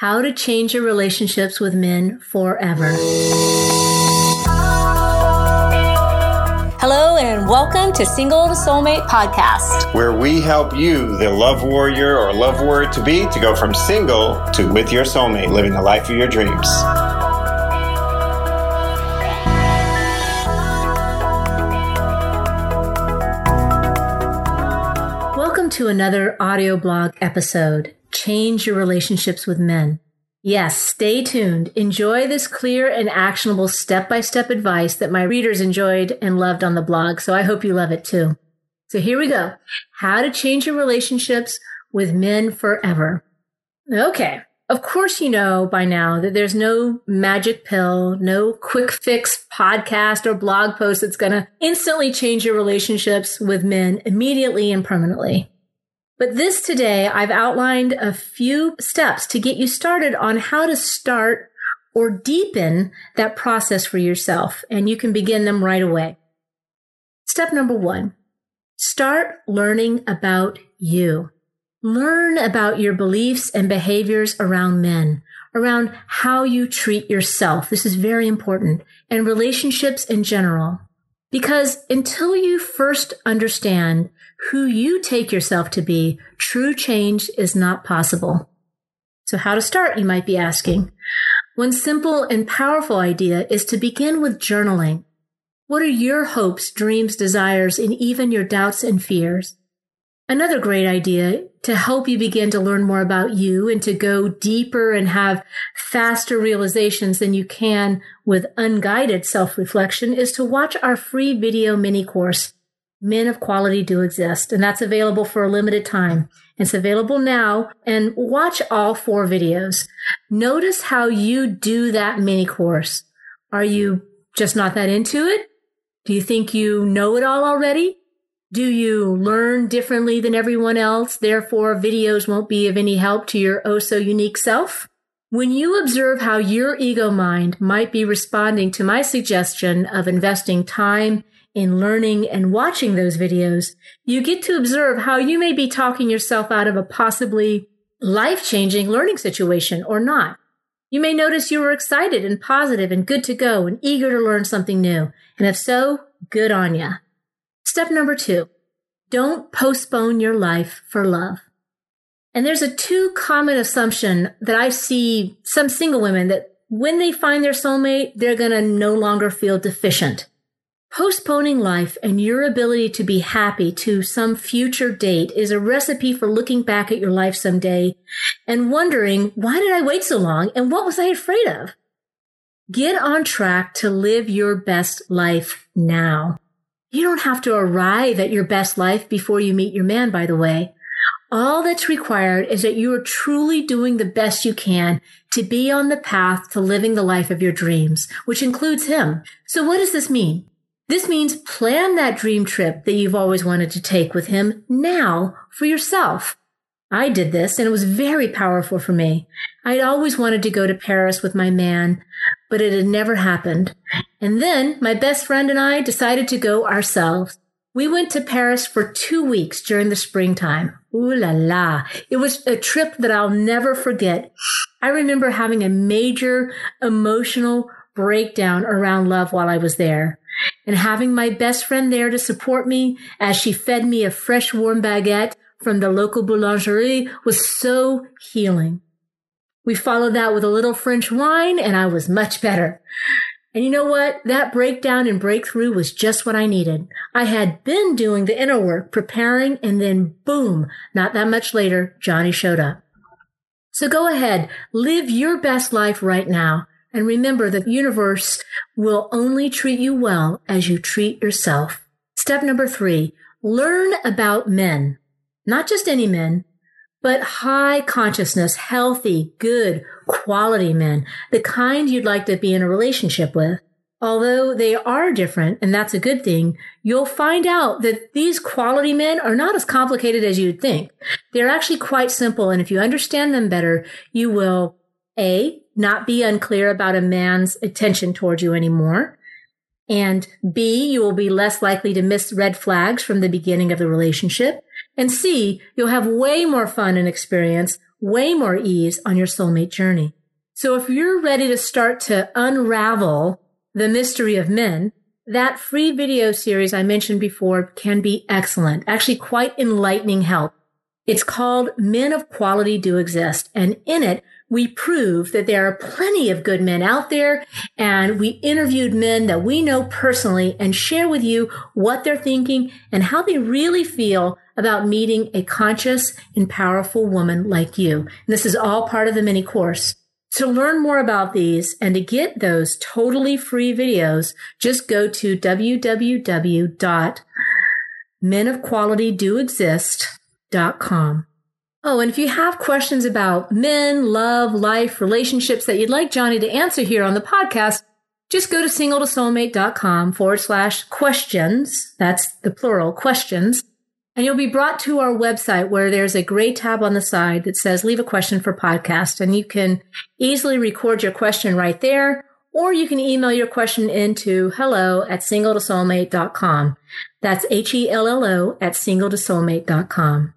How to Change Your Relationships with Men Forever. Hello, and welcome to Single to Soulmate podcast, where we help you, the love warrior or love warrior to be, to go from single to with your soulmate, living the life of your dreams. Welcome to another audio blog episode Change Your Relationships with Men. Yes, stay tuned. Enjoy this clear and actionable step by step advice that my readers enjoyed and loved on the blog. So I hope you love it too. So here we go. How to change your relationships with men forever. Okay. Of course, you know by now that there's no magic pill, no quick fix podcast or blog post that's going to instantly change your relationships with men immediately and permanently. But this today, I've outlined a few steps to get you started on how to start or deepen that process for yourself, and you can begin them right away. Step number one, start learning about you. Learn about your beliefs and behaviors around men, around how you treat yourself. This is very important and relationships in general. Because until you first understand who you take yourself to be, true change is not possible. So how to start, you might be asking. One simple and powerful idea is to begin with journaling. What are your hopes, dreams, desires, and even your doubts and fears? Another great idea to help you begin to learn more about you and to go deeper and have faster realizations than you can with unguided self reflection is to watch our free video mini course, Men of Quality Do Exist. And that's available for a limited time. It's available now and watch all four videos. Notice how you do that mini course. Are you just not that into it? Do you think you know it all already? Do you learn differently than everyone else? Therefore, videos won't be of any help to your oh so unique self? When you observe how your ego mind might be responding to my suggestion of investing time in learning and watching those videos, you get to observe how you may be talking yourself out of a possibly life changing learning situation or not. You may notice you were excited and positive and good to go and eager to learn something new. And if so, good on you. Step number two, don't postpone your life for love. And there's a too common assumption that I see some single women that when they find their soulmate, they're going to no longer feel deficient. Postponing life and your ability to be happy to some future date is a recipe for looking back at your life someday and wondering, why did I wait so long and what was I afraid of? Get on track to live your best life now. You don't have to arrive at your best life before you meet your man, by the way. All that's required is that you are truly doing the best you can to be on the path to living the life of your dreams, which includes him. So what does this mean? This means plan that dream trip that you've always wanted to take with him now for yourself. I did this and it was very powerful for me. I'd always wanted to go to Paris with my man, but it had never happened. And then my best friend and I decided to go ourselves. We went to Paris for two weeks during the springtime. Ooh la la. It was a trip that I'll never forget. I remember having a major emotional breakdown around love while I was there and having my best friend there to support me as she fed me a fresh warm baguette from the local boulangerie was so healing. We followed that with a little French wine and I was much better. And you know what? That breakdown and breakthrough was just what I needed. I had been doing the inner work, preparing, and then boom, not that much later, Johnny showed up. So go ahead, live your best life right now. And remember, that the universe will only treat you well as you treat yourself. Step number three, learn about men. Not just any men, but high consciousness, healthy, good, quality men, the kind you'd like to be in a relationship with. Although they are different, and that's a good thing, you'll find out that these quality men are not as complicated as you'd think. They're actually quite simple, and if you understand them better, you will A, not be unclear about a man's attention towards you anymore. And B, you will be less likely to miss red flags from the beginning of the relationship. And C, you'll have way more fun and experience way more ease on your soulmate journey. So if you're ready to start to unravel the mystery of men, that free video series I mentioned before can be excellent, actually quite enlightening help. It's called Men of Quality Do Exist. And in it, we prove that there are plenty of good men out there. And we interviewed men that we know personally and share with you what they're thinking and how they really feel about meeting a conscious and powerful woman like you. And this is all part of the mini course. To learn more about these and to get those totally free videos, just go to www.menofqualitydoexist.com. Oh, and if you have questions about men, love, life, relationships that you'd like Johnny to answer here on the podcast, just go to singletosoulmate.com forward slash questions. That's the plural questions. And you'll be brought to our website where there's a gray tab on the side that says leave a question for podcast. And you can easily record your question right there, or you can email your question into hello at singletosoulmate.com. That's H-E-L-L-O at singletosoulmate.com.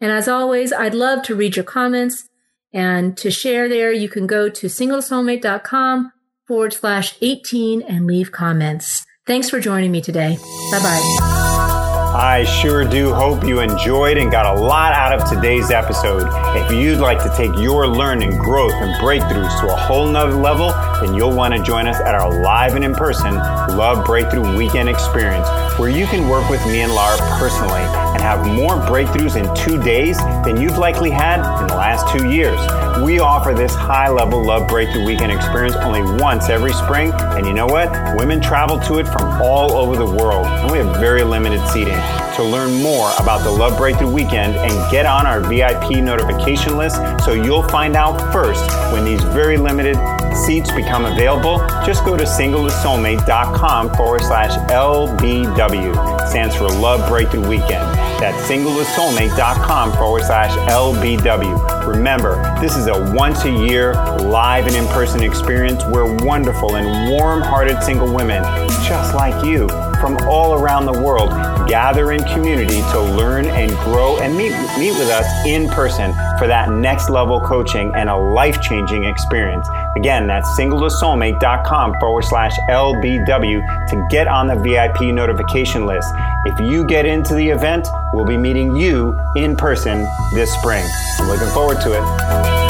And as always, I'd love to read your comments and to share there. You can go to singletosoulmate.com forward slash 18 and leave comments. Thanks for joining me today. Bye bye. I sure do hope you enjoyed and got a lot out of today's episode. If you'd like to take your learning, growth, and breakthroughs to a whole nother level, then you'll want to join us at our live and in person Love Breakthrough Weekend Experience, where you can work with me and Laura personally and have more breakthroughs in two days than you've likely had in the last two years. We offer this high level Love Breakthrough Weekend Experience only once every spring, and you know what? Women travel to it from all over the world, and we have very limited seating to learn more about the Love Breakthrough Weekend and get on our VIP notification list so you'll find out first when these very limited seats become available. Just go to singletosoulmate.com forward slash LBW. Stands for Love Breakthrough Weekend. That's singletosoulmate.com forward slash LBW. Remember, this is a once a year live and in person experience where wonderful and warm hearted single women just like you from all around the world gather in community to learn and grow and meet, meet with us in person for that next level coaching and a life changing experience. Again, that's singletosoulmate.com forward slash LBW to get on the VIP notification list. If you get into the event, we'll be meeting you in person this spring. I'm looking forward to it.